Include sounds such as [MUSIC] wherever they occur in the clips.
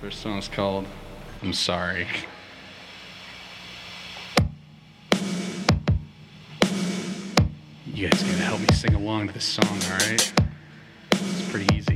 First song is called I'm Sorry. You guys gotta help me sing along to this song, alright? It's pretty easy.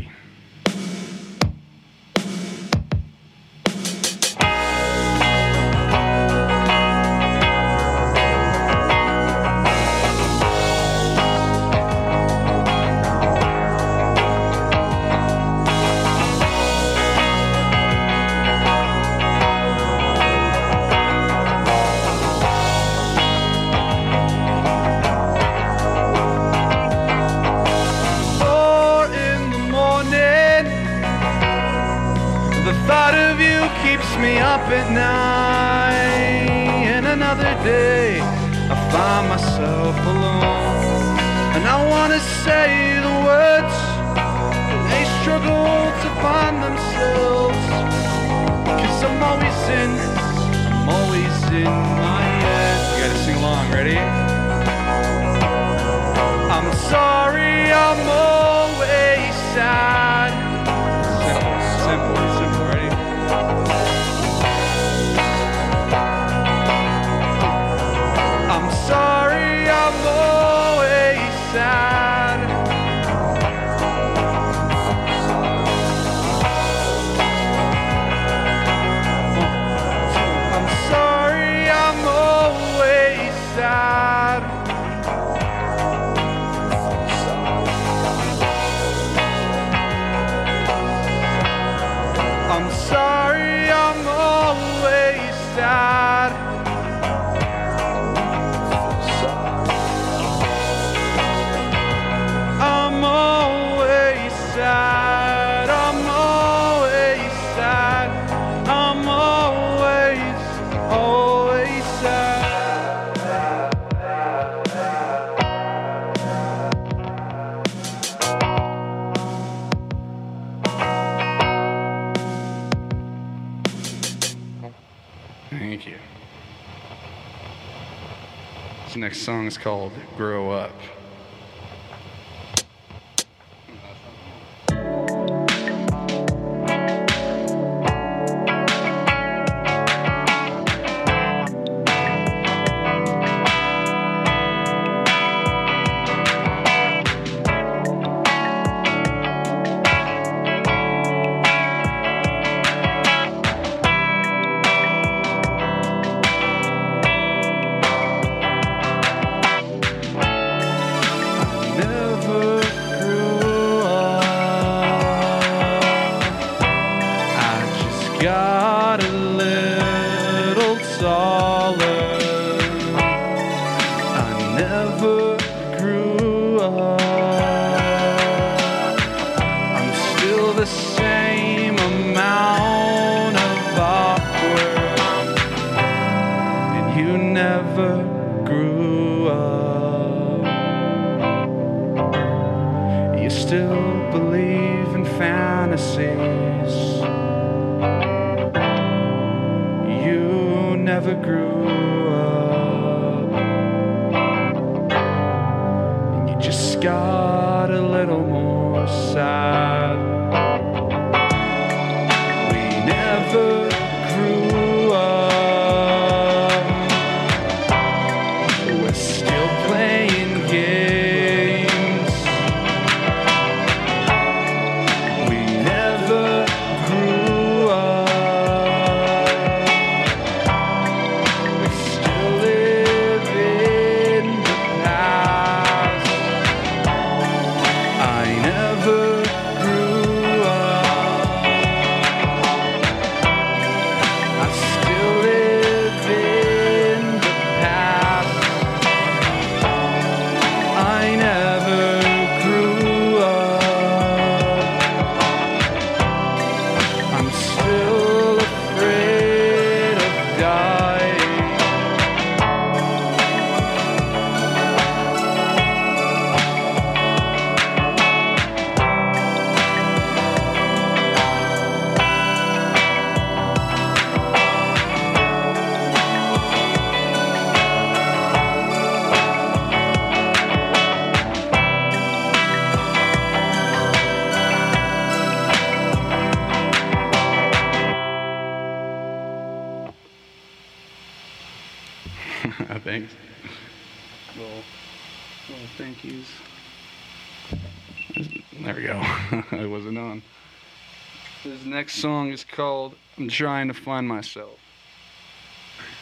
is called I'm Trying to Find Myself.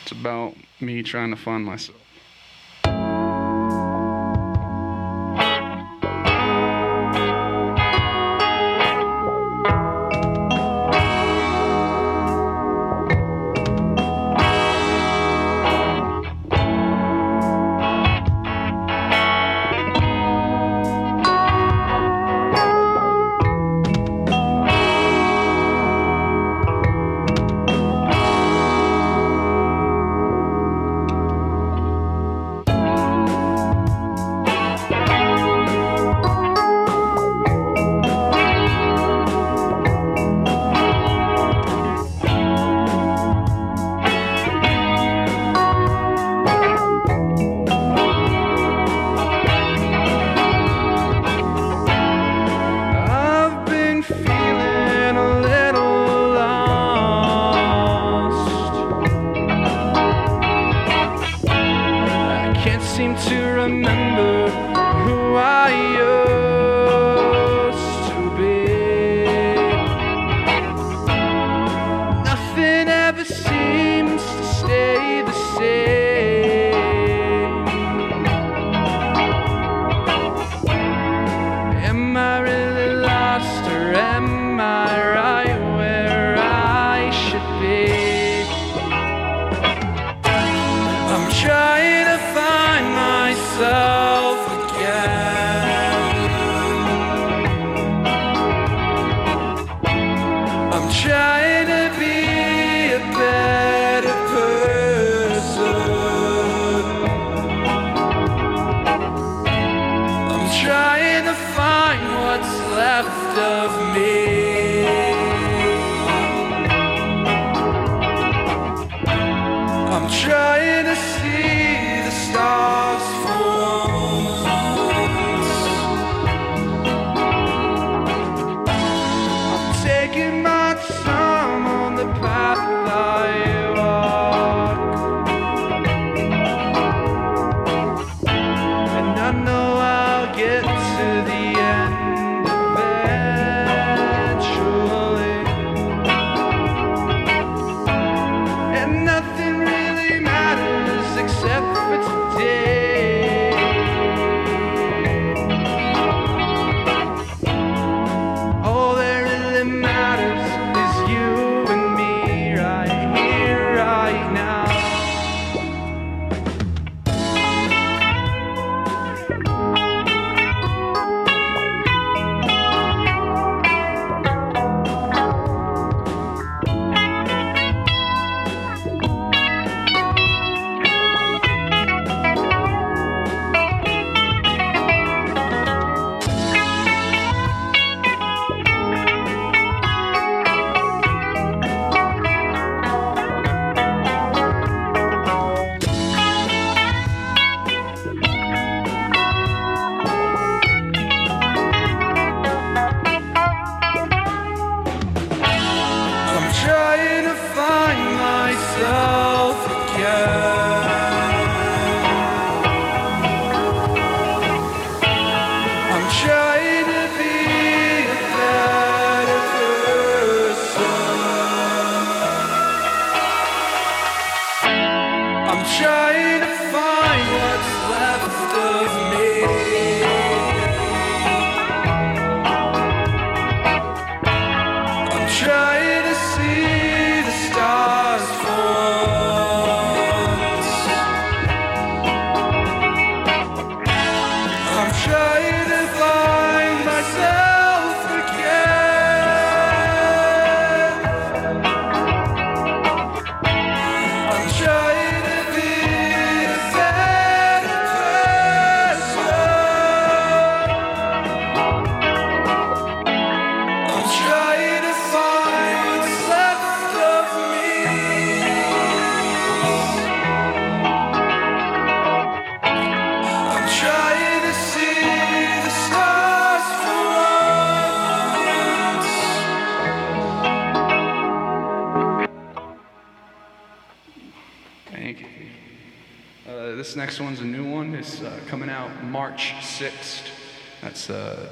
It's about me trying to find myself.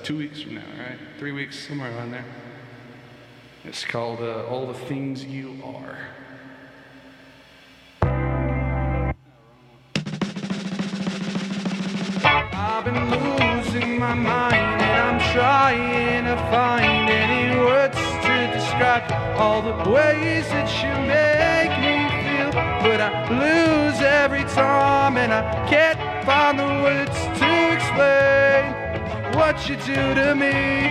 Two weeks from now, right? Three weeks, somewhere around there. It's called uh, All the Things You Are. I've been losing my mind and I'm trying to find any words to describe all the ways that you make me feel. But I lose every time and I can't find the words to explain what you do to me.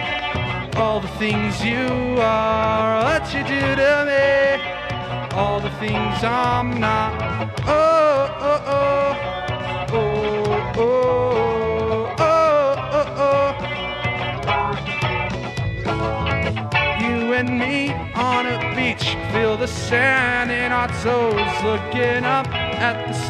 All the things you are, what you do to me. All the things I'm not. Oh, oh, oh. Oh, oh, oh, oh, oh. You and me on a beach, feel the sand in our toes, looking up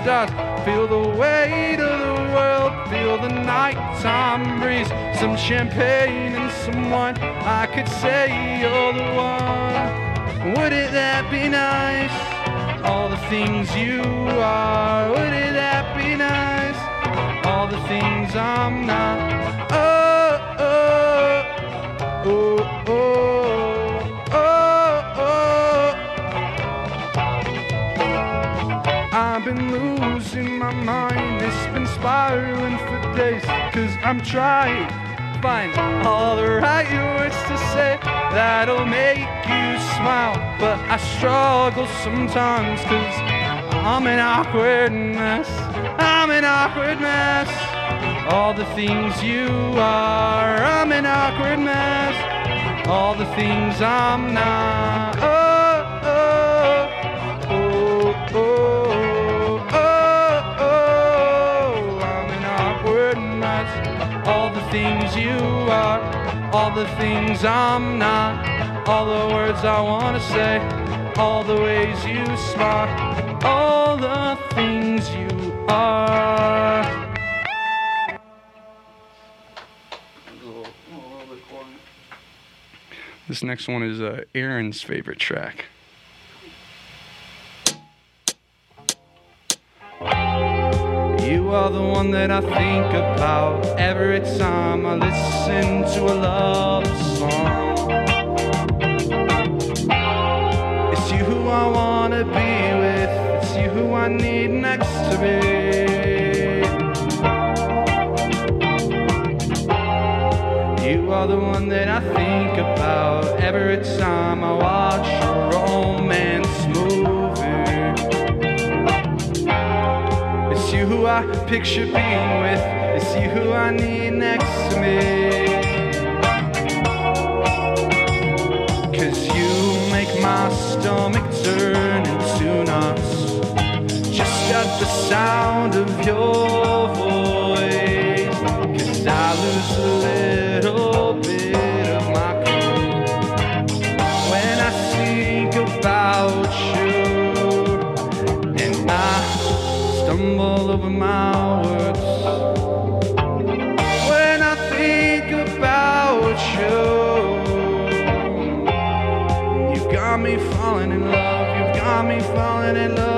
at stars, feel the weight of the world, feel the nighttime breeze, some champagne and some wine. I could say you're the one. Wouldn't that be nice? All the things you are, wouldn't that be nice? All the things I'm not. Oh, oh, oh, oh, oh, oh. I've been losing my mind, it's been spiraling for days. Cause I'm trying to find all the right words to say that'll make you smile. But I struggle sometimes cause I'm an awkward mess. I'm an awkward mess. All the things you are, I'm an awkward mess. All the things I'm not. All the things I'm not. All the words I wanna say, all the ways you smile, all the things you are. This next one is uh, Aaron's favorite track. You are the one that I think about every time I listen to a love song. It's you who I wanna be with, it's you who I need next to me. You are the one that I think about every time I watch I picture being with. It's you who I need next to me. Cause you make my stomach turn into knots. Just at the sound of your voice. Over my words when I think about you. You got me falling in love. You got me falling in love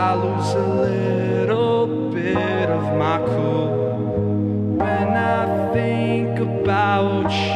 I lose a little bit of my cool. When I think about you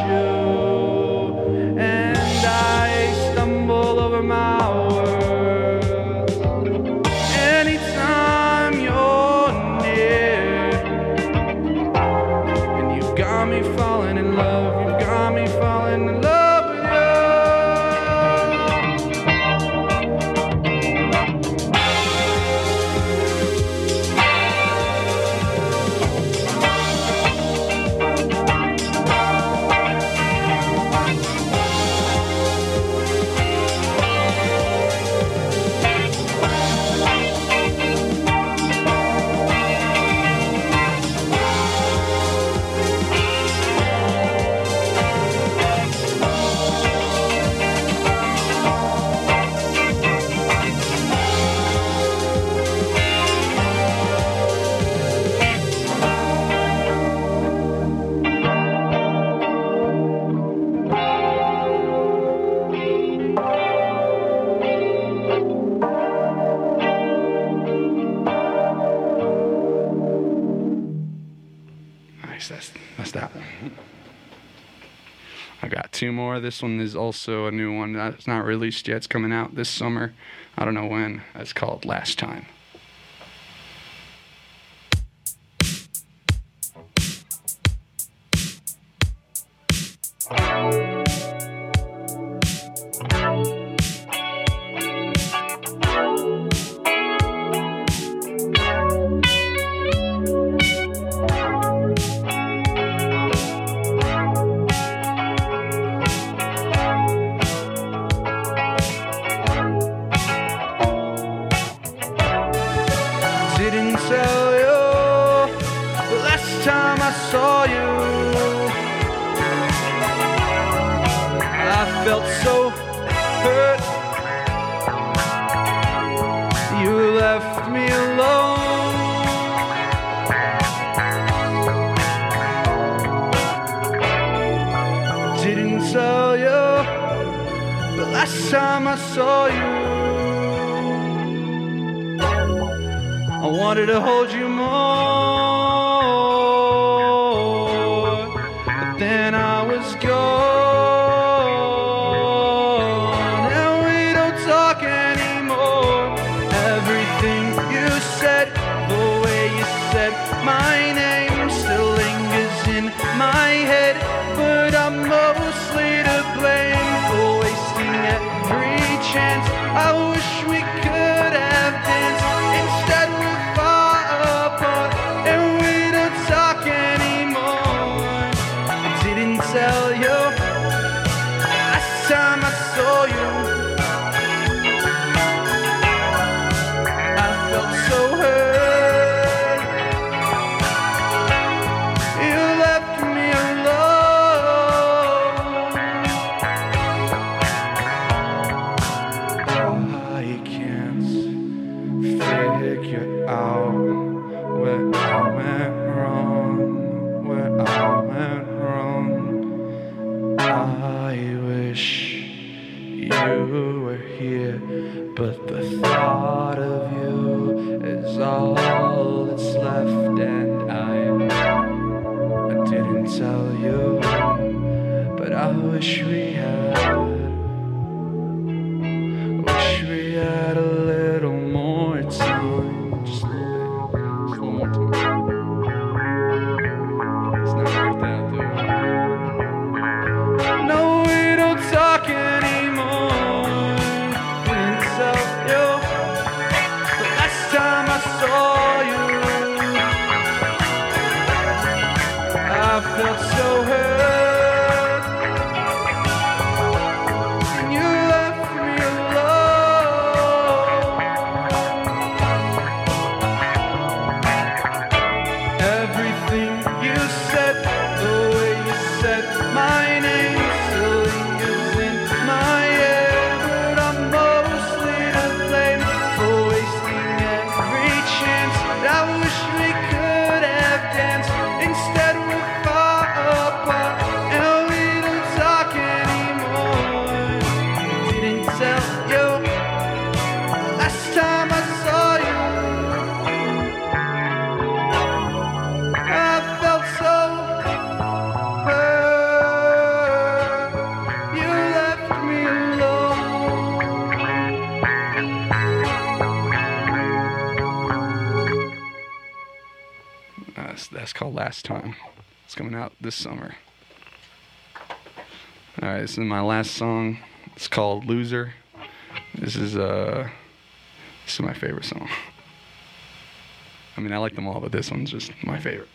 This one is also a new one that's not released yet. It's coming out this summer. I don't know when. It's called Last Time. last time. It's coming out this summer. All right, this is my last song. It's called Loser. This is uh, this is my favorite song. I mean, I like them all, but this one's just my favorite.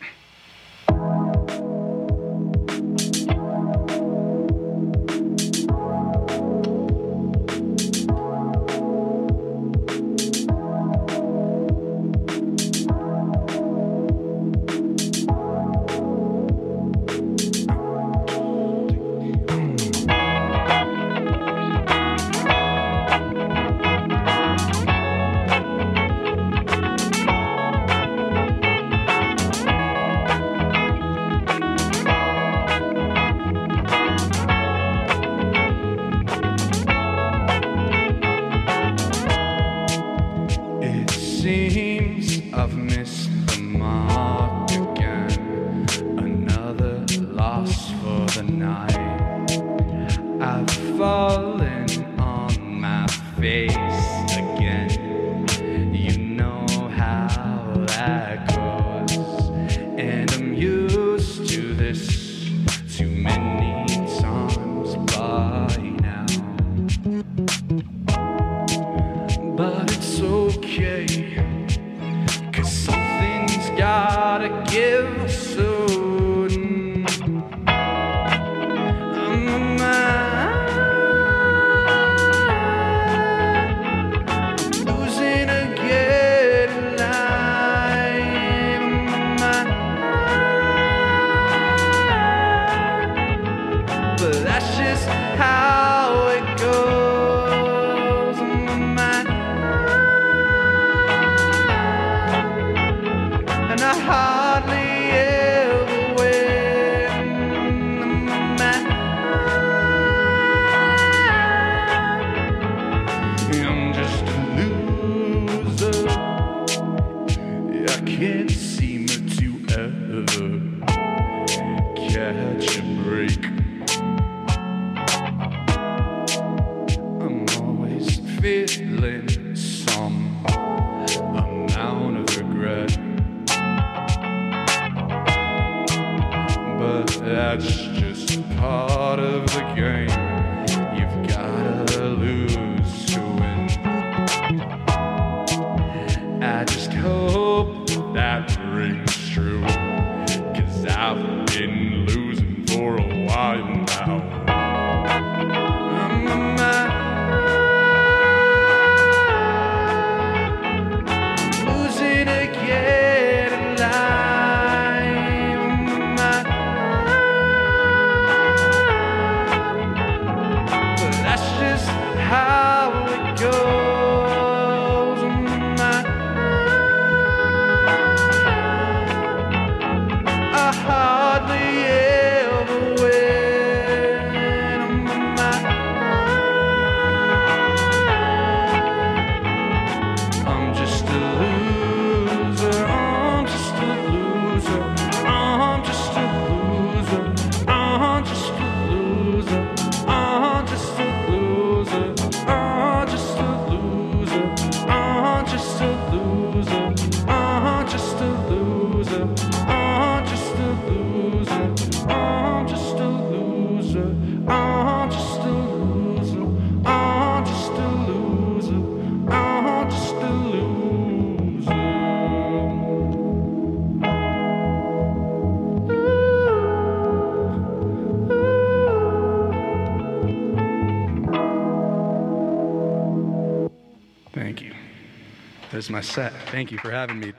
My set. Thank you for having me.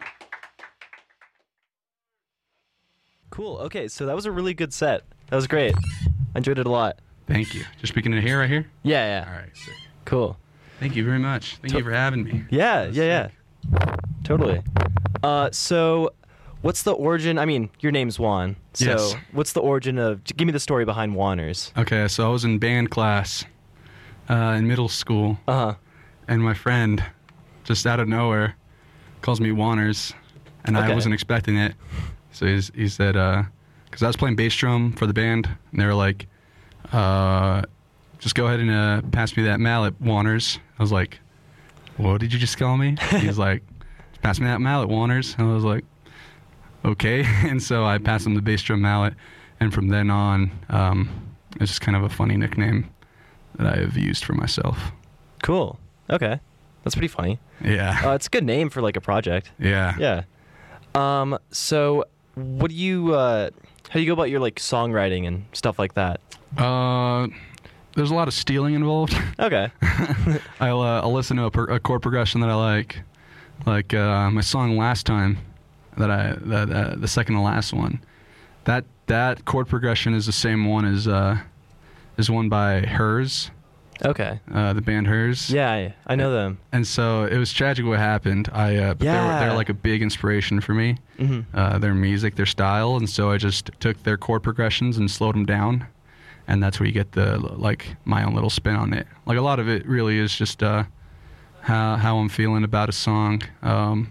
Cool. Okay, so that was a really good set. That was great. I enjoyed it a lot. Thank you. Just speaking in here, right here? Yeah, yeah. All right, sick. Cool. Thank you very much. Thank To- you for having me. Yeah, yeah, yeah. Totally. Uh, so, what's the origin? I mean, your name's Juan. So, Yes. what's the origin of? Give me the story behind Juanners. Okay, so I was in band class uh, in middle school, Uh huh. and my friend, just out of nowhere, calls me Juanners, and I wasn't expecting it. So he's, he said, because I was playing bass drum for the band, and they were like, uh, just go ahead and uh, pass me that mallet, Juanners. I was like, what did you just call me? He's [LAUGHS] like, pass me that mallet, Juanners. And I was like, okay. [LAUGHS] And so I passed him the bass drum mallet, and from then on, um, it's just kind of a funny nickname that I have used for myself. Cool. Okay, that's pretty funny. Yeah. Uh, it's a good name for like a project. yeah. Yeah. Um. So, what do you? Uh, how do you go about your like songwriting and stuff like that? Uh, there's a lot of stealing involved. Okay. [LAUGHS] I'll uh, I'll listen to a, per- a chord progression that I like, like uh, my song last time, that I that uh, the second to last one. That that chord progression is the same one as uh, is one by Her's, Okay. uh, the band Her's. Yeah, I, I know them. And so it was tragic what happened. I uh, but Yeah. they're like a big inspiration for me. hmm uh, their music, their style, and so I just took their chord progressions and slowed them down, and that's where you get the like my own little spin on it. Like a lot of it really is just uh, how how I'm feeling about a song. Um,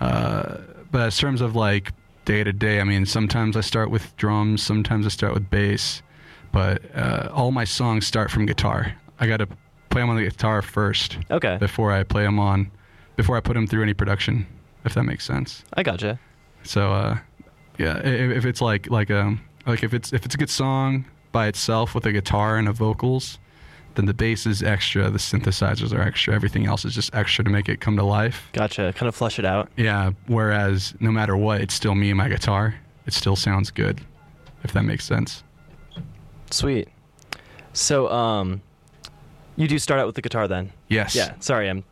uh, but in terms of like day to day, I mean, sometimes I start with drums, sometimes I start with bass, but uh, all my songs start from guitar. I got to play them on the guitar first Okay. before I play them on, before I put them through any production, if that makes sense. I gotcha. So uh, yeah, if, if it's like like um like if it's if it's a good song by itself with a guitar and a vocals, then the bass is extra, the synthesizers are extra, everything else is just extra to make it come to life. Gotcha. Kind of flush it out. Yeah. Whereas no matter what, it's still me and my guitar. It still sounds good, if that makes sense. Sweet. So, um, you do start out with the guitar then? Yes. Yeah. Sorry, I'm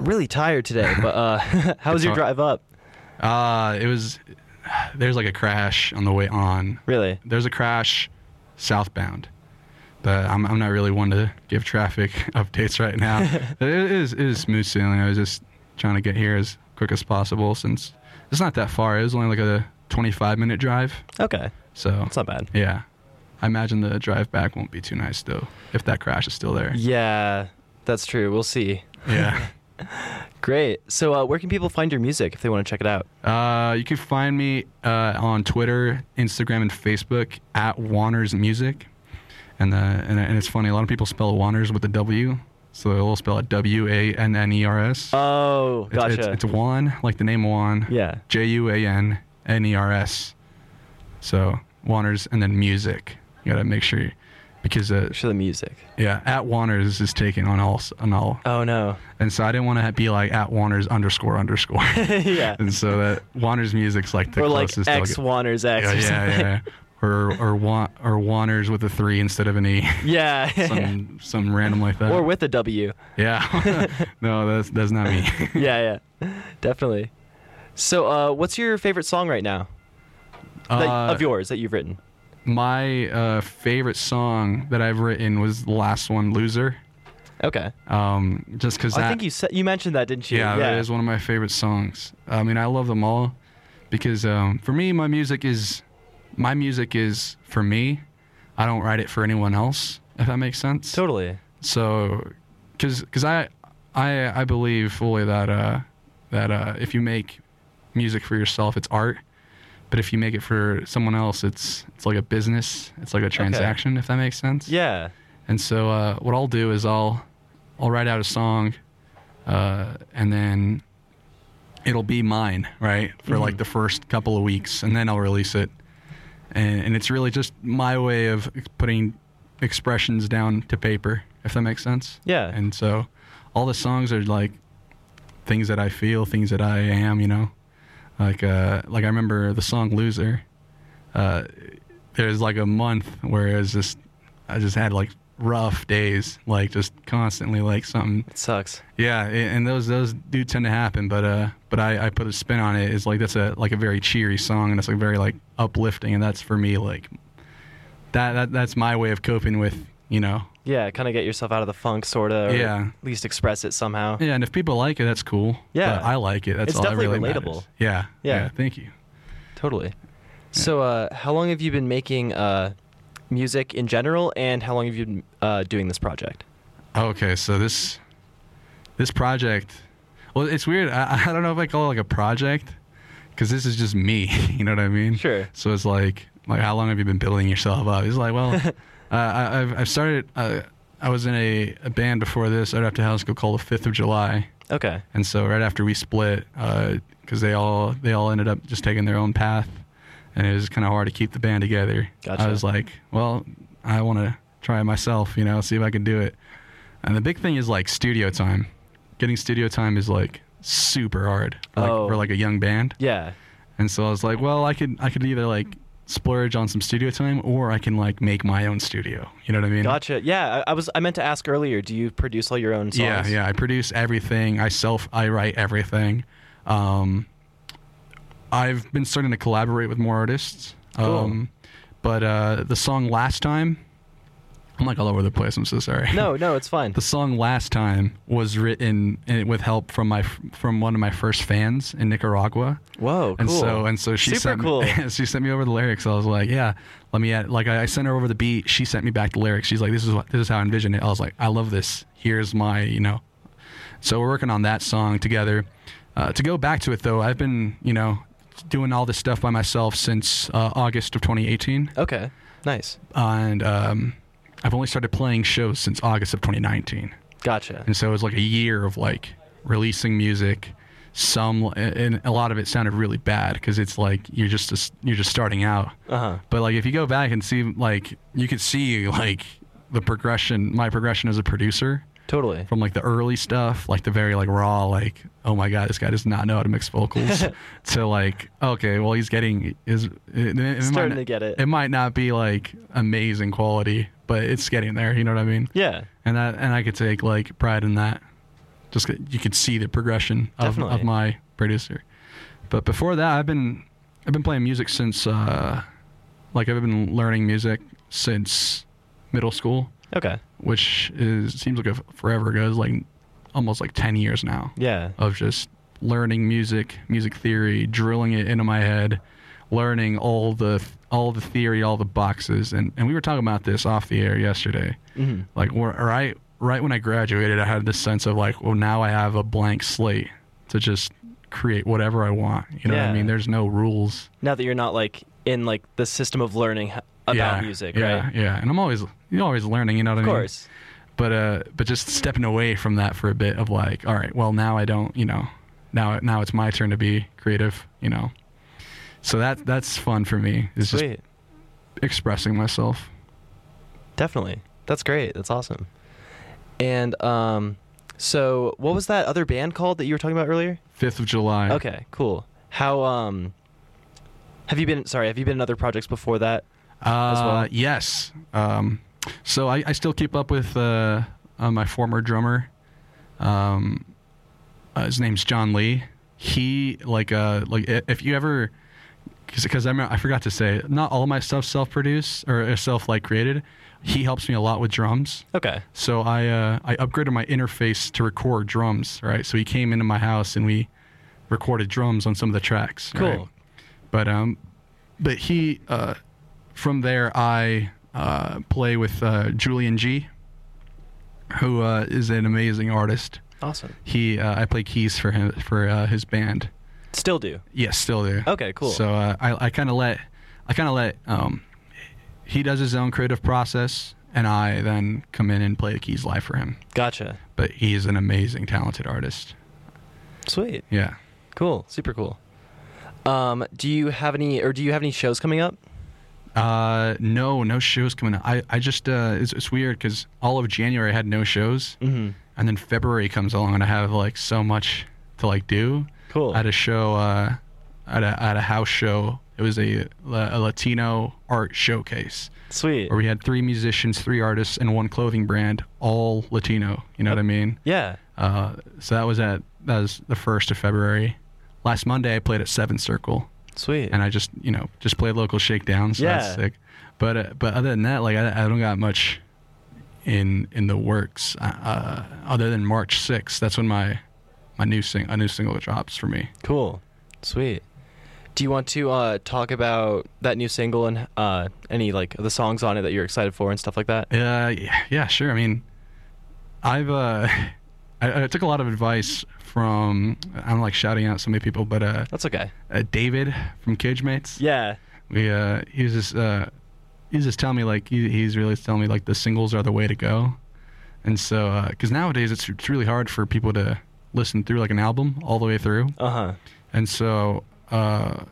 really tired today. But uh, [LAUGHS] how was your drive up? Uh, it was. There's like a crash on the way on. Really? There's a crash southbound, but I'm I'm not really one to give traffic [LAUGHS] updates right now. [LAUGHS] it is it is smooth sailing. I was just trying to get here as quick as possible since it's not that far. It was only like a 25 minute drive. Okay. So it's not bad. yeah, I imagine the drive back won't be too nice though if that crash is still there. Yeah, that's true. We'll see. Yeah. [LAUGHS] Great. So, uh, where can people find your music if they want to check it out? Uh, you can find me uh, on Twitter, Instagram, and Facebook at Juanners Music. And, uh, and and it's funny, a lot of people spell Juanners with a W, so they'll spell it W A N N E R S. Oh, It's- gotcha. It's, it's Juan, like the name Juan. yeah. J U A N N E R S. So Juanners and then music. You gotta make sure, you, because uh, For the music. yeah, at Juanners is taken on all on all, Oh no. and so I didn't want to be like at Juanners underscore underscore. [LAUGHS] yeah. and so that Juanners music's like the Or like closest. I'll X get- Juanners X. yeah, or yeah, yeah. Or or Wan or Juanners with a three instead of an E. [LAUGHS] Yeah. [LAUGHS] some some random like that. or with a W. yeah. no, that's that's not me. yeah, yeah. Definitely. So, uh, what's your favorite song right now that, Uh, of yours that you've written? My uh, favorite song that I've written was the last one, "Loser." Okay. Um, just because I think you said you mentioned that, didn't you? yeah, that is one of my favorite songs. I mean, I love them all because um, for me, my music is my music is for me. I don't write it for anyone else. If that makes sense. Totally. So, because because I I I believe fully that uh that uh if you make music for yourself, it's art. But if you make it for someone else, it's it's like a business. It's like a transaction. If that makes sense. Yeah. And so uh, what I'll do is I'll I'll write out a song, uh, and then it'll be mine, right, for like Mhm. the first couple of weeks, and then I'll release it. And, and it's really just my way of putting expressions down to paper, if that makes sense. Yeah. And so all the songs are like things that I feel, things that I am, you know. Like uh like I remember the song Loser. Uh there's like a month where it was just I just had like rough days, like just constantly like something It sucks. yeah, and those those do tend to happen, but uh, but I, I put a spin on it. it. Is like that's a like a very cheery song, and it's like very like uplifting, and that's for me like that that that's my way of coping with you know Yeah, kind of get yourself out of the funk, sort of. Yeah. At least express it somehow. yeah. And if people like it, that's cool. Yeah. but I like it. That's It's all that definitely really relatable. matters. Yeah, Yeah. Thank you. Totally. So, uh, how long have you been making uh, music in general, and how long have you been uh, doing this project? Okay, so this this project, well, it's weird. I, I don't know if I call it like a project because this is just me. [LAUGHS] You know what I mean? Sure. So it's like, like how long have you been building yourself up? It's like, well, [LAUGHS] uh, I, I've I've started. Uh, I was in a, a band before this, right to high school, called the Fifth of July, Okay. and so right after we split, because they all they all ended up just taking their own path, and it was kind of hard to keep the band together. Gotcha. I was like, well, I want to try it myself, you know, see if I can do it. And the big thing is like studio time. Getting studio time is like super hard like, Oh. for like a young band. Yeah. And so I was like, well, I could I could either like splurge on some studio time or I can like make my own studio. You know what I mean? Gotcha. Yeah, I, I was. I meant to ask earlier. Do you produce all your own songs? Yeah, yeah. I produce everything. I self I write everything. Um, I've been starting to collaborate with more artists. Cool. Um, but uh, the song last time, I'm like all over the place. I'm so sorry. No, no, it's fine. The song "Last Time" was written with help from my from one of my first fans in Nicaragua, Whoa, cool. and so and so she Super sent cool. me, [LAUGHS] she sent me over the lyrics. I was like, yeah, let me add. Like I, I sent her over the beat. She sent me back the lyrics. She's like, this is what this is how I envision it. I was like, I love this. Here's my you know. So we're working on that song together. Uh, to go back to it though, I've been you know doing all this stuff by myself since uh, August of 2018, okay, nice. and um, I've only started playing shows since August of 2019. Gotcha. And so it was like a year of like releasing music. Some and a lot of it sounded really bad because it's like you're just you're just starting out. Uh huh. But like if you go back and see like you could see like the progression, my progression as a producer Totally. from like the early stuff, like the very like raw, like oh my god, this guy does not know how to mix vocals, [LAUGHS] to like okay, well he's getting is it, it, it Starting might, to get it. It might not be like amazing quality, but it's getting there. You know what I mean? Yeah. And that and I could take like pride in that. Just you could see the progression of, of my producer. But before that, I've been I've been playing music since uh, like I've been learning music since middle school Okay. Which is seems like a forever ago. It's like almost like ten years now Yeah. of just learning music, music theory, drilling it into my head, learning all the all the theory, all the boxes, and and we were talking about this off the air yesterday. hmm Like right right when I graduated, I had this sense of like, well, now I have a blank slate to just create whatever I want. You know what I mean? There's no rules. Now that you're not like in like the system of learning about yeah, music, yeah, right? Yeah, and I'm always you're always learning. You know what Of I mean? Of course. but uh but just stepping away from that for a bit of like all right well now i don't you know now now it's my turn to be creative you know so that that's fun for me is just expressing myself Definitely. That's great. That's awesome. And um, so what was that other band called that you were talking about earlier? 5th of july Okay, cool. How um, have you been? Sorry, have you been in other projects before that? Uh well? yes um so i i still keep up with uh, uh my former drummer um uh, his name's john lee he like uh like if you ever because I, I forgot to say not all my stuff self-produced or uh, self like created he helps me a lot with drums Okay. So I uh, I upgraded my interface to record drums, right? So he came into my house and we recorded drums on some of the tracks. right? Cool. But um, but he uh, from there I uh, play with uh, Julian G, who uh, is an amazing artist. Awesome. He uh, I play keys for him for uh, his band. Still do. Yes, still do. Okay, cool. So uh, I I kind of let I kind of let um, he does his own creative process, and I then come in and play the keys live for him Gotcha. but he's an amazing, talented artist. Sweet. Yeah. Cool. Super cool. Um, do you have any, or do you have any shows coming up? Uh, no, no shows coming up. I, I just, uh, it's, it's weird because all of January I had no shows, Mm-hmm. and then February comes along and I have like so much to like do. Cool. I had a show, uh, at a, at a house show. It was a, a Latino art showcase Sweet. where we had three musicians, three artists, and one clothing brand, all Latino. You know what I mean? Yeah. Uh, so that was at that was the first of February. Last Monday I played at Seventh Circle. Sweet. and I just you know just played local shakedowns. So Yeah. that's sick. But uh, but other than that, like I, I don't got much in in the works. Uh, other than March 6th, that's when my my new sing a new single drops for me. Cool. Sweet. Do you want to uh, talk about that new single and uh, any like the songs on it that you're excited for and stuff like that? Uh, yeah, yeah, sure. I mean, I've uh, [LAUGHS] I, I took a lot of advice from I don't like shouting out so many people, but uh, That's okay. uh David from Cage Mates. Yeah. we uh he was just uh he's just telling me like he, he's really telling me like the singles are the way to go and so uh because nowadays it's, it's really hard for people to listen through like an album all the way through Uh huh. and so uh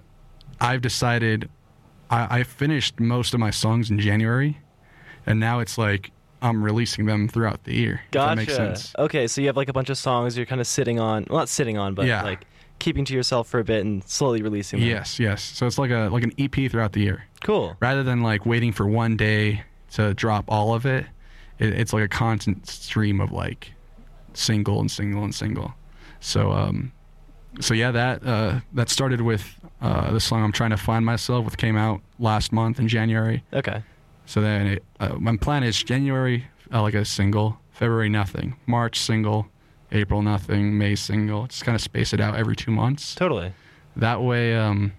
i've decided i i finished most of my songs in january and now it's like i'm releasing them throughout the year Gotcha. that makes sense Okay, so you have like a bunch of songs you're kind of sitting on, well, not sitting on, but Yeah. like keeping to yourself for a bit and slowly releasing them. yes yes so it's like a like an ep throughout the year Cool. rather than like waiting for one day to drop all of it, it it's like a constant stream of like single and single and single. So um, so yeah, that uh, that started with uh, the song "I'm Trying to Find Myself," which came out last month in January. Okay. So then it, uh, my plan is January uh, like a single, February nothing, March single, April nothing, May single. Just kind of space it out every two months Totally. that way um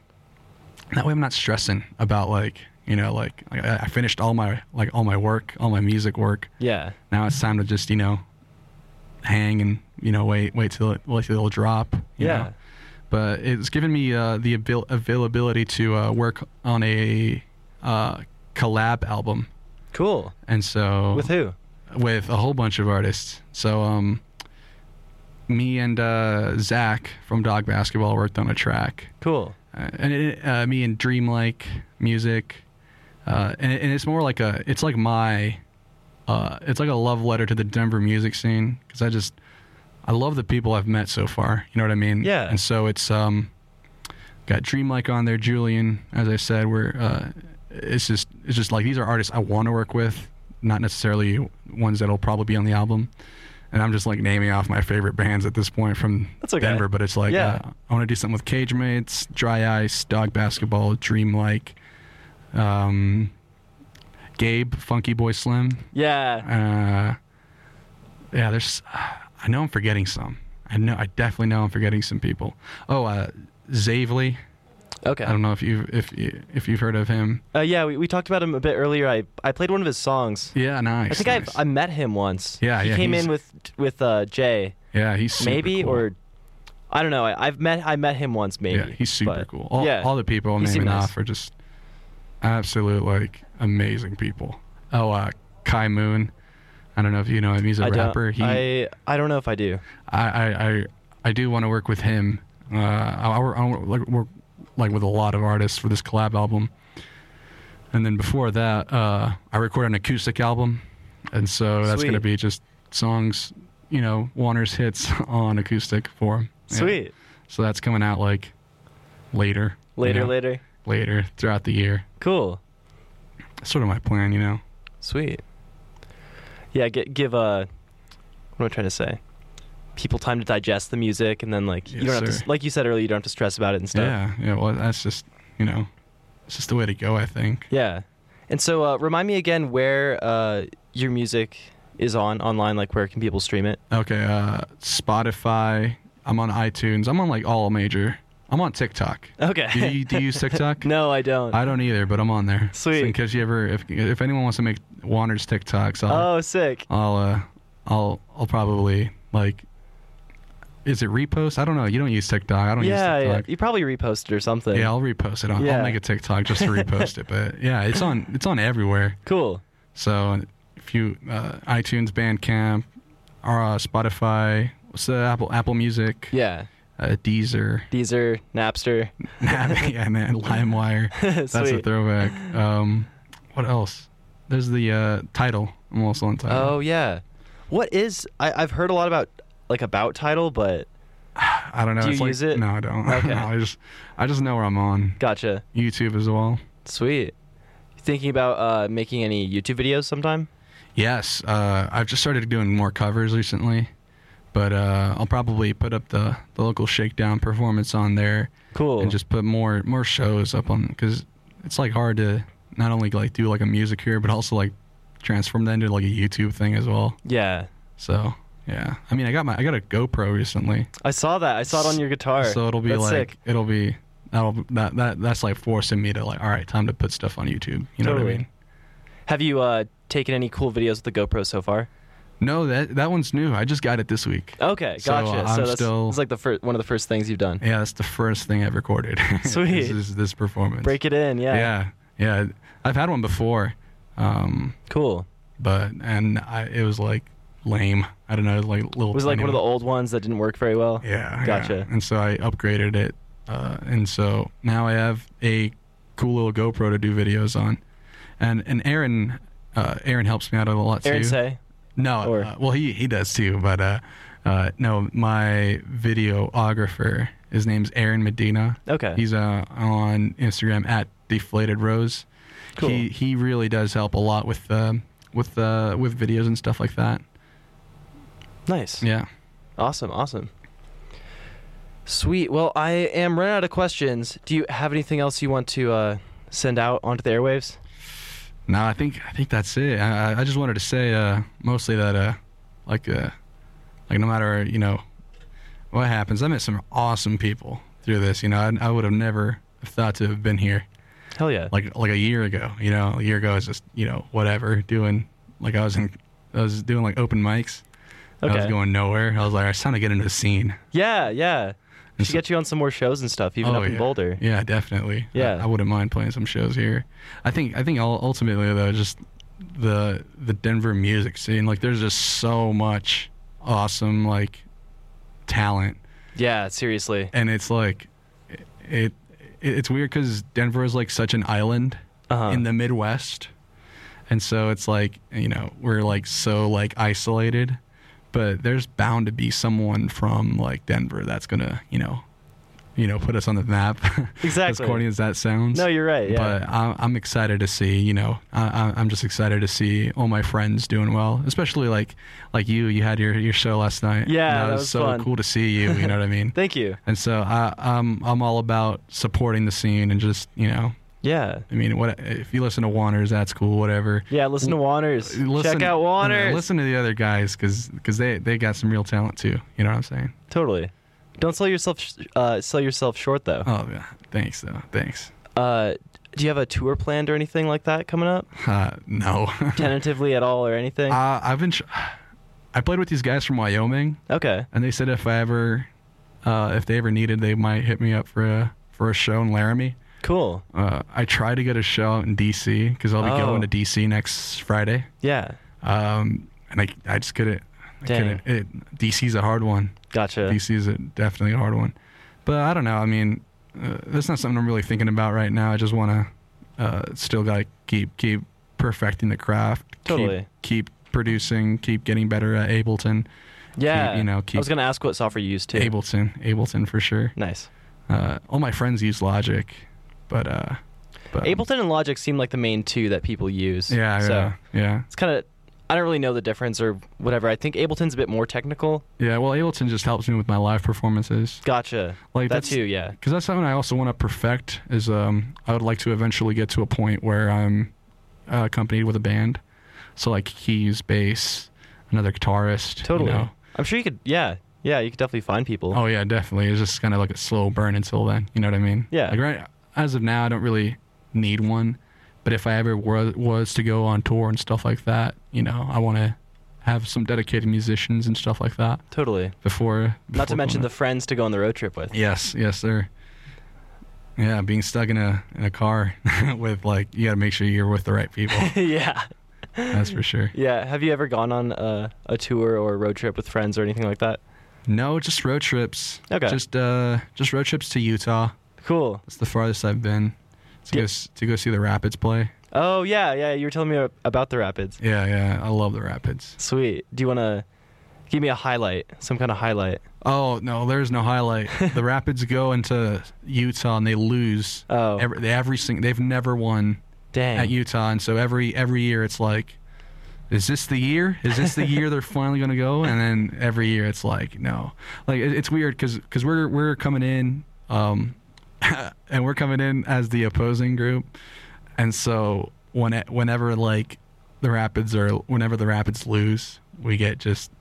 that way i'm not stressing about like you know like, I, I finished all my like all my work all my music work Yeah. now it's time to just you know hang and you know wait wait till it wait till it'll drop you Yeah. know? but it's given me uh the avail- availability to uh work on a uh collab album Cool. and so With who? with a whole bunch of artists. So um, me and uh, Zach from Dog Basketball worked on a track, Cool. uh, and it, uh, me and Dreamlike Music, uh, and, it, and it's more like a it's like my uh, it's like a love letter to the Denver music scene because I just I love the people I've met so far. You know what I mean? Yeah. And so it's um got Dreamlike on there, Julian, as I said, where uh, it's just it's just like these are artists I want to work with, not necessarily ones that'll probably be on the album. And I'm just like naming off my favorite bands at this point from okay. Denver, but it's like Yeah. uh, I want to do something with Cage Mates, Dry Ice, Dog Basketball, Dreamlike, um, Gabe, Funky Boy Slim. Yeah. Uh, yeah, there's. I know I'm forgetting some. I know. I definitely know I'm forgetting some people. Oh, uh, Zavely. Okay. I don't know if you if you, if you've heard of him. Uh, yeah, we, we talked about him a bit earlier. I I played one of his songs. Yeah, nice. I think nice. I've I met him once. Yeah, he yeah, came in with with uh, Jay, yeah, he's super maybe cool. or I don't know. I, I've met I met him once, maybe. yeah, he's super but- cool. All, yeah, all the people I'm naming nice. off are just absolute like amazing people. Oh, uh, Kai Moon. I don't know if you know him. He's a I rapper. He, I I don't know if I do. I, I, I, I do want to work with him. Uh, I, I, I work like with a lot of artists for this collab album. And then before that, uh, I recorded an acoustic album, and so that's gonna be just songs, you know, Juanners' hits [LAUGHS] on acoustic form. Yeah. Sweet. So that's coming out like later. you Later, know, later. later throughout the year. Cool. That's sort of my plan, you know. Sweet. Yeah, get, give uh, what am I trying to say? People time to digest the music, and then like you Yes, don't have to, sir. like you said earlier, you don't have to stress about it and stuff. Yeah, yeah. Well, that's just you know, it's just the way to go. I think. Yeah. And so, uh, remind me again where uh, your music is on online. Like, where can people stream it? Okay, uh, Spotify. I'm on iTunes. I'm on like all major. I'm on TikTok. Okay. Do you, do you use TikTok? [LAUGHS] no, I don't. I don't either, but I'm on there. Sweet. So in case you ever, if if anyone wants to make Juanners' TikToks, I'll oh, sick. I'll uh, I'll I'll probably like. Is it repost? I don't know. You don't use TikTok. I don't Yeah, use TikTok. yeah. You probably reposted or something. Yeah, I'll repost it. I'll, Yeah. I'll make a TikTok just to repost it. But [LAUGHS] yeah, it's on it's on everywhere. Cool. So if you uh, iTunes, Bandcamp, or uh, Spotify, what's the Apple Apple Music, Yeah. uh, Deezer, Deezer, Napster. [LAUGHS] yeah, man, [LAUGHS] LimeWire. That's a throwback. Um, what else? There's the uh, Tidal. I'm also on Tidal. Oh yeah. What is? I, I've heard a lot about like about Tidal, but I don't know. do you it's like- use it? No, I don't. [LAUGHS] Okay. no, I just I just know where I'm on. gotcha. YouTube as well. Sweet. Thinking about uh, making any YouTube videos sometime? Yes, uh, I've just started doing more covers recently, but uh, I'll probably put up the, the local shakedown performance on there Cool. and just put more more shows up on because it's like hard to not only like do like a music here, but also like transform that into like a YouTube thing as well. yeah. So yeah, I mean I got my I got a GoPro recently, I saw that. I saw it on your guitar. so it'll be That's like sick. it'll be that'll that that that's like forcing me to like all right time to put stuff on YouTube. You know what I mean? Have you uh, taken any cool videos with the GoPro so far? No, that that one's new. I just got it this week. Okay, So, gotcha. I'm So, that's, still- that's like the first one of the first things you've done. Yeah, that's the first thing I've recorded. [LAUGHS] Sweet. this is this performance. Break it in, yeah. Yeah, yeah. I've had one before, um, Cool. but and I, it was like lame. I don't know, like little. It was like tiny one of the old ones that didn't work very well. Yeah, Gotcha. yeah. And so I upgraded it, uh, and so now I have a cool little GoPro to do videos on, and and Aaron, uh, Aaron helps me out a lot Aaron too. say. No, Or- uh, well he he does too, but uh, uh, no, my videographer, his name's Aaron Medina. Okay. He's uh, on Instagram at deflated rose. Cool. He he really does help a lot with with uh, with videos and stuff like that. Nice. Yeah. Awesome, awesome. Sweet. Well, I am running out of questions. Do you have anything else you want to uh, send out onto the airwaves? No, I think I think that's it. I, I- just wanted to say uh, mostly that uh, like uh, like no matter you know what happens, I met some awesome people through this. You know, I, I would have never thought to have been here Hell yeah. like like a year ago. You know, a year ago I was just you know whatever doing like I was in I was doing like open mics. I was going nowhere. I was like, it's trying to get into the scene. yeah, yeah. We And should so- get you on some more shows and stuff, even Oh, up in yeah. Boulder. Yeah, definitely. Yeah. I, I wouldn't mind playing some shows here. I think I think ultimately though, just the the Denver music scene, like there's just so much awesome like talent, Yeah, seriously. and it's like it, it it's weird because Denver is like such an island Uh-huh. in the Midwest, and so it's like you know we're like so like isolated, but there's bound to be someone from like Denver that's gonna you know, you know put us on the map. [LAUGHS] Exactly. as corny as that sounds. No, you're right. Yeah. But I'm, I'm excited to see, you know, I, I'm just excited to see all my friends doing well, especially like like you. You had your, your show last night. Yeah, that, that was, was so fun. cool to see you. You know what I mean? [LAUGHS] Thank you. And so I, I'm I'm all about supporting the scene and just you know, Yeah. I mean, what if you listen to Juanners, that's cool, whatever. Yeah. Listen to Juanners. Listen, Check out Juanners. yeah, listen to the other guys because they they got some real talent too. You know what I'm saying? Totally. Don't sell yourself uh, sell yourself short though. Oh yeah, thanks though, thanks. Uh, do you have a tour planned or anything like that coming up? Uh, no. [LAUGHS] Tentatively at all or anything? uh, I've been. Tr- I played with these guys from Wyoming. okay. and they said if I ever, uh, if they ever needed, they might hit me up for a for a show in Laramie. Cool. Uh, I try to get a show out in DC because I'll be Oh. going to DC next Friday, Yeah. um, and I I just couldn't. I Dang. couldn't. It, DC's a hard one. Gotcha. DC is a, definitely a hard one, but I don't know. I mean, uh, that's not something I'm really thinking about right now. I just want to uh, still gotta keep keep perfecting the craft. keep- Totally. Keep, producing. Keep getting better at Ableton. yeah. you know, I was gonna ask what software you use too. Ableton. Ableton for sure. Nice. Uh, all my friends use Logic, but uh, but Ableton and Logic seem like the main two that people use. Yeah, So yeah, yeah, it's kind of. I don't really know the difference or whatever. I think Ableton's a bit more technical. yeah. Well, Ableton just helps me with my live performances. Gotcha. Like that too. Yeah. because that's something I also want to perfect. Is um, I would like to eventually get to a point where I'm uh, accompanied with a band, so like keys, bass, another guitarist. you Totally. know. I'm sure you could. Yeah. Yeah. You could definitely find people. Oh yeah, definitely. It's just kind of like a slow burn until then. You know what I mean? Yeah. Like right as of now, I don't really need one, but if I ever was, was to go on tour and stuff like that, you know, I want to have some dedicated musicians and stuff like that Totally. before. Not to mention the friends to go on the road trip with. Yes, yes, sir. Yeah, being stuck in a in a car [LAUGHS] with like you got to make sure you're with the right people. [LAUGHS] yeah. That's for sure. Yeah. Have you ever gone on a, a tour or a road trip with friends or anything like that? No, just road trips. Okay. Just uh, just road trips to Utah. Cool. That's the farthest I've been. To Di- go s- to go see the Rapids play. Oh yeah, yeah. You were telling me about the Rapids. Yeah, yeah, I love the Rapids. Sweet. Do you want to give me a highlight? Some kind of highlight. Oh no, there's no highlight. [LAUGHS] the Rapids go into Utah and they lose. Oh. every, they every sing, they've never won Dang. at Utah, and so every every year it's like, is this the year? Is this the year they're [LAUGHS] finally gonna go? And then every year it's like, no, like it, it's weird because because we're we're coming in, um, [LAUGHS] and we're coming in as the opposing group, and so when it, whenever like the Rapids or whenever the Rapids lose, we get just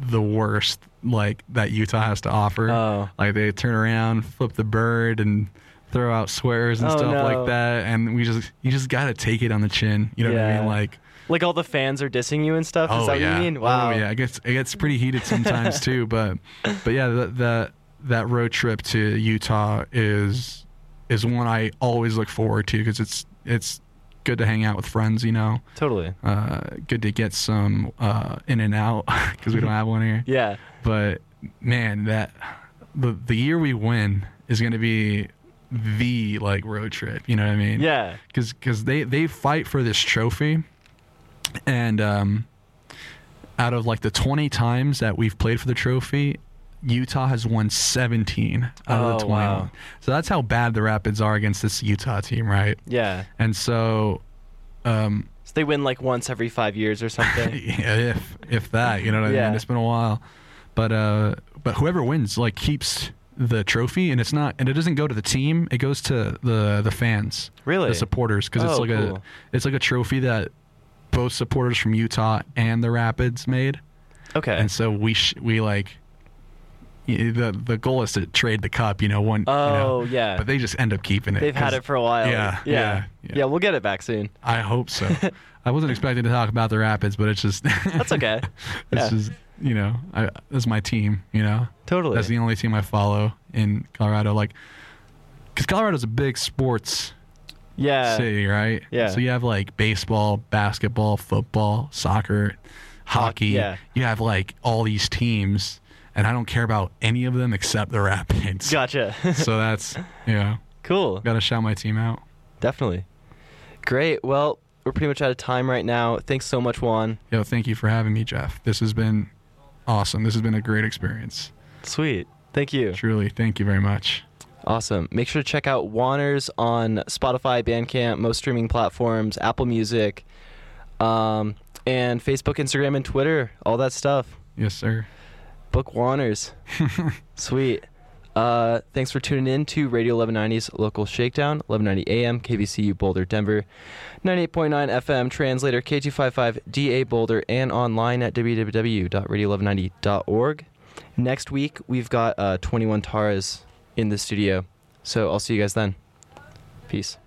the worst like that Utah has to offer. Oh. Like they turn around, flip the bird, and throw out swears and Oh, stuff no. like that. And we just you just gotta take it on the chin. You know what I mean? Like Like all the fans are dissing you and stuff. oh Is that yeah, what you mean? Oh, wow. oh yeah. It gets it gets pretty heated sometimes [LAUGHS] too. But but yeah, that that that road trip to Utah is is one I always look forward to because it's it's good to hang out with friends. You know. Totally. Uh, good to get some uh, In-N-Out [LAUGHS] because we don't have one here. Yeah. But man, that the the year we win is going to be the like road trip. You know what I mean? Yeah. Because because they they fight for this trophy, and um, out of like the twenty times that we've played for the trophy. Utah has won 17 out of Oh, the 21. wow. So that's how bad the Rapids are against this Utah team, right? Yeah. And so um, So they win like once every five years or something. [LAUGHS] yeah, if if that, you know what I Yeah. mean. It's been a while, but uh, but whoever wins like keeps the trophy, and it's not, and it doesn't go to the team. It goes to the the fans, Really? the supporters, because it's Oh, like cool. a it's like a trophy that both supporters from Utah and the Rapids made, okay. and so we sh- we like. The the goal is to trade the cup, you know. One, you know, Oh, yeah. but they just end up keeping it. They've had it for a while. Yeah, Yeah. yeah, Yeah. yeah. we'll get it back soon. I hope so. [LAUGHS] I wasn't expecting to talk about the Rapids, but it's just [LAUGHS] That's okay. It's Yeah. just you know, I that's my team. You know, Totally. that's the only team I follow in Colorado. Like, because Colorado's a big sports yeah. city, right? yeah. So you have like baseball, basketball, football, soccer, hockey. yeah. You have like all these teams, and I don't care about any of them except the Rapids. [LAUGHS] Gotcha. [LAUGHS] so that's know, cool. gotta shout my team out. Definitely. Great. Well, we're pretty much out of time right now. Thanks so much, Juan. Yo, thank you for having me, Jeff. This has been awesome. This has been a great experience. Sweet. Thank you. Truly, thank you very much. Awesome. Make sure to check out Juanners on Spotify, Bandcamp, most streaming platforms, Apple Music, um, and Facebook, Instagram, and Twitter. All that stuff. Yes, sir. Book Juanners. [LAUGHS] Sweet. Uh, thanks for tuning in to Radio 1190's Local Shakedown, 1190 AM, KVCU Boulder, Denver, 98.9 FM, translator K255DA Boulder, and online at www.radio1190.org. Next week, we've got uh, 21 Taras in the studio. So I'll see you guys then. Peace.